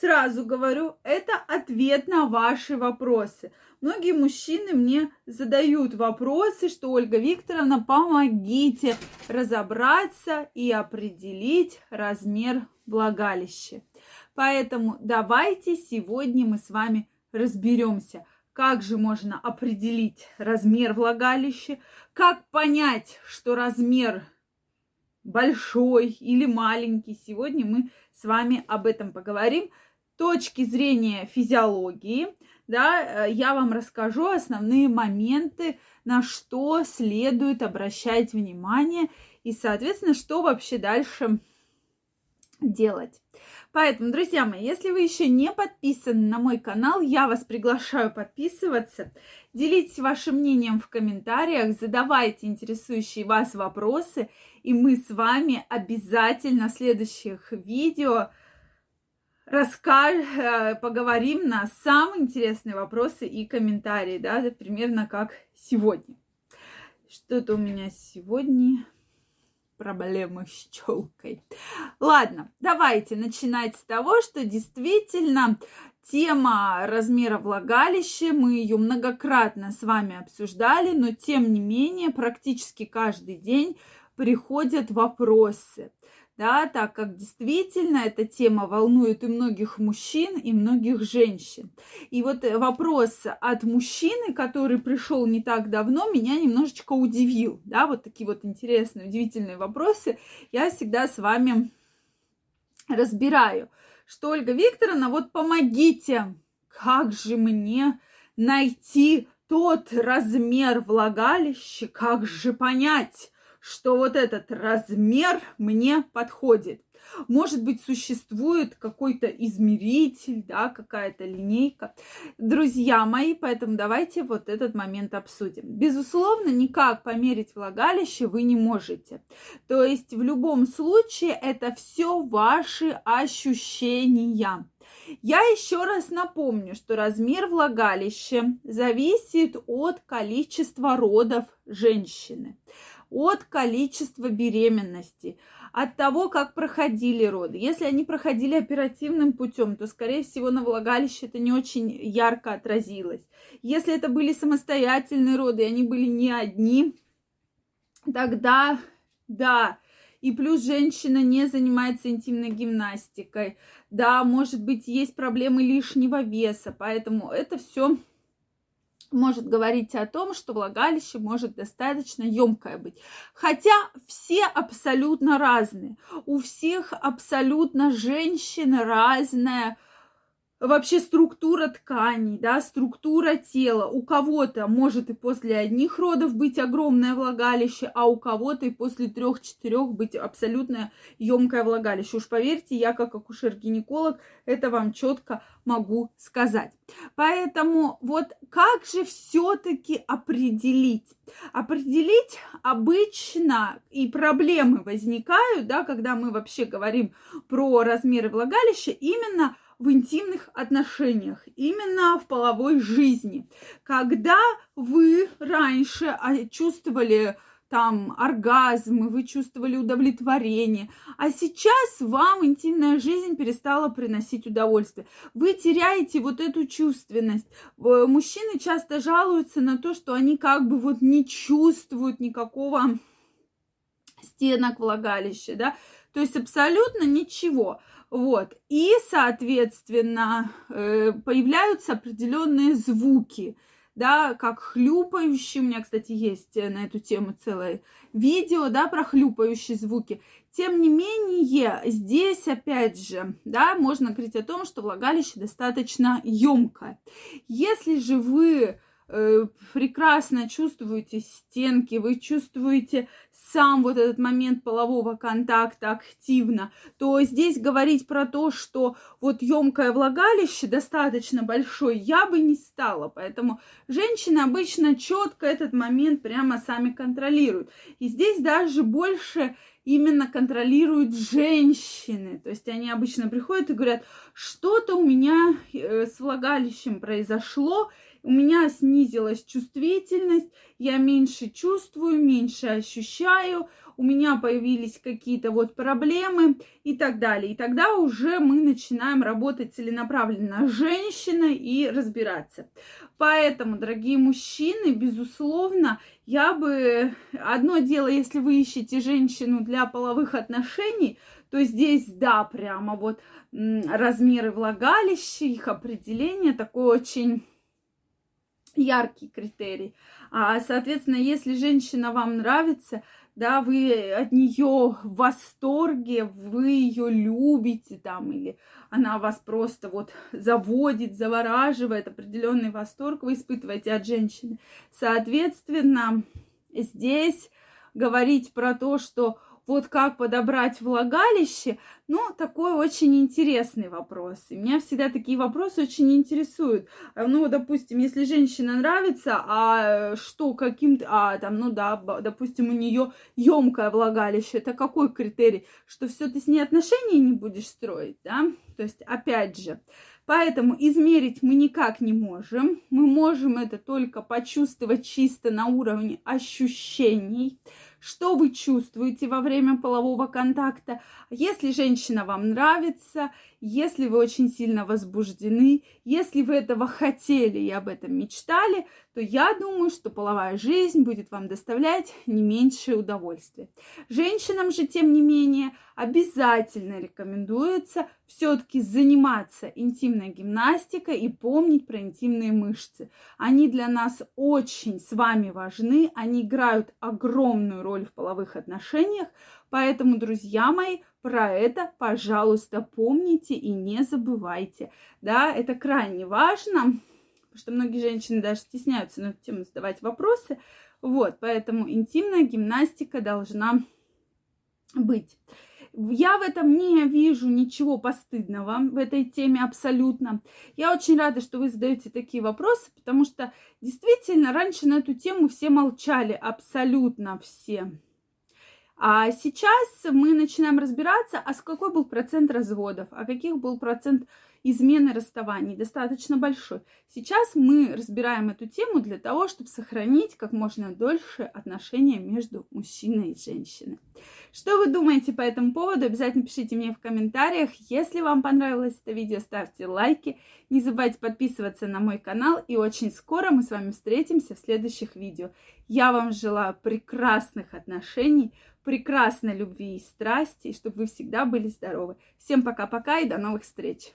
Сразу говорю, это ответ на ваши вопросы. Многие мужчины мне задают вопросы, что Ольга Викторовна, помогите разобраться и определить размер влагалища. Поэтому давайте сегодня мы с вами разберемся, как же можно определить размер влагалища, как понять, что размер большой или маленький. Сегодня мы с вами об этом поговорим точки зрения физиологии, да, э, я вам расскажу основные моменты, на что следует обращать внимание и, соответственно, что вообще дальше делать. Поэтому, друзья мои, если вы еще не подписаны на мой канал, я вас приглашаю подписываться. Делитесь вашим мнением в комментариях, задавайте интересующие вас вопросы, и мы с вами обязательно в следующих видео расскажем, э, поговорим на самые интересные вопросы и комментарии, да, примерно как сегодня. Что-то у меня сегодня проблемы с челкой. Ладно, давайте начинать с того, что действительно тема размера влагалища, мы ее многократно с вами обсуждали, но тем не менее практически каждый день приходят вопросы да, так как действительно эта тема волнует и многих мужчин, и многих женщин. И вот э, вопрос от мужчины, который пришел не так давно, меня немножечко удивил, да, вот такие вот интересные, удивительные вопросы я всегда с вами разбираю, что Ольга Викторовна, вот помогите, как же мне найти тот размер влагалища, как же понять, что вот этот размер мне подходит. Может быть, существует какой-то измеритель, да, какая-то линейка. Друзья мои, поэтому давайте вот этот момент обсудим. Безусловно, никак померить влагалище вы не можете. То есть в любом случае это все ваши ощущения. Я еще раз напомню, что размер влагалища зависит от количества родов женщины от количества беременности, от того, как проходили роды. Если они проходили оперативным путем, то, скорее всего, на влагалище это не очень ярко отразилось. Если это были самостоятельные роды, и они были не одни, тогда да. И плюс женщина не занимается интимной гимнастикой. Да, может быть, есть проблемы лишнего веса, поэтому это все может говорить о том, что влагалище может достаточно емкое быть. Хотя все абсолютно разные. У всех абсолютно женщин разная вообще структура тканей, да, структура тела. У кого-то может и после одних родов быть огромное влагалище, а у кого-то и после трех-четырех быть абсолютно емкое влагалище. Уж поверьте, я как акушер-гинеколог это вам четко могу сказать. Поэтому вот как же все-таки определить? Определить обычно и проблемы возникают, да, когда мы вообще говорим про размеры влагалища, именно в интимных отношениях, именно в половой жизни. Когда вы раньше а, чувствовали там оргазмы, вы чувствовали удовлетворение, а сейчас вам интимная жизнь перестала приносить удовольствие. Вы теряете вот эту чувственность. Мужчины часто жалуются на то, что они как бы вот не чувствуют никакого стенок влагалища, да, то есть абсолютно ничего. Вот. И, соответственно, э, появляются определенные звуки, да, как хлюпающие. У меня, кстати, есть э, на эту тему целое видео, да, про хлюпающие звуки. Тем не менее, здесь, опять же, да, можно говорить о том, что влагалище достаточно емкое. Если же вы прекрасно чувствуете стенки, вы чувствуете сам вот этот момент полового контакта активно, то здесь говорить про то, что вот емкое влагалище достаточно большое, я бы не стала. Поэтому женщины обычно четко этот момент прямо сами контролируют. И здесь даже больше именно контролируют женщины. То есть они обычно приходят и говорят, что-то у меня э, с влагалищем произошло, у меня снизилась чувствительность, я меньше чувствую, меньше ощущаю, у меня появились какие-то вот проблемы и так далее. И тогда уже мы начинаем работать целенаправленно с женщиной и разбираться. Поэтому, дорогие мужчины, безусловно, я бы... Одно дело, если вы ищете женщину для половых отношений, то здесь, да, прямо вот размеры влагалища, их определение такой очень яркий критерий. А, соответственно, если женщина вам нравится, да, вы от нее в восторге, вы ее любите там, или она вас просто вот заводит, завораживает, определенный восторг вы испытываете от женщины. Соответственно, здесь говорить про то, что вот как подобрать влагалище, ну, такой очень интересный вопрос. И меня всегда такие вопросы очень интересуют. А, ну, допустим, если женщина нравится, а что каким-то, а там, ну да, допустим, у нее емкое влагалище, это какой критерий? Что все ты с ней отношения не будешь строить, да? То есть, опять же, Поэтому измерить мы никак не можем. Мы можем это только почувствовать чисто на уровне ощущений что вы чувствуете во время полового контакта. Если женщина вам нравится, если вы очень сильно возбуждены, если вы этого хотели и об этом мечтали, то я думаю, что половая жизнь будет вам доставлять не меньшее удовольствие. Женщинам же, тем не менее, обязательно рекомендуется все-таки заниматься интимной гимнастикой и помнить про интимные мышцы. Они для нас очень с вами важны, они играют огромную роль в половых отношениях, поэтому, друзья мои, про это, пожалуйста, помните и не забывайте. Да, это крайне важно, потому что многие женщины даже стесняются на эту тему задавать вопросы. Вот, поэтому интимная гимнастика должна быть. Я в этом не вижу ничего постыдного в этой теме абсолютно. Я очень рада, что вы задаете такие вопросы, потому что действительно раньше на эту тему все молчали, абсолютно все. А сейчас мы начинаем разбираться, а с какой был процент разводов, а каких был процент измены расставаний, достаточно большой. Сейчас мы разбираем эту тему для того, чтобы сохранить как можно дольше отношения между мужчиной и женщиной. Что вы думаете по этому поводу? Обязательно пишите мне в комментариях. Если вам понравилось это видео, ставьте лайки. Не забывайте подписываться на мой канал. И очень скоро мы с вами встретимся в следующих видео. Я вам желаю прекрасных отношений, прекрасной любви и страсти, и чтобы вы всегда были здоровы. Всем пока-пока и до новых встреч!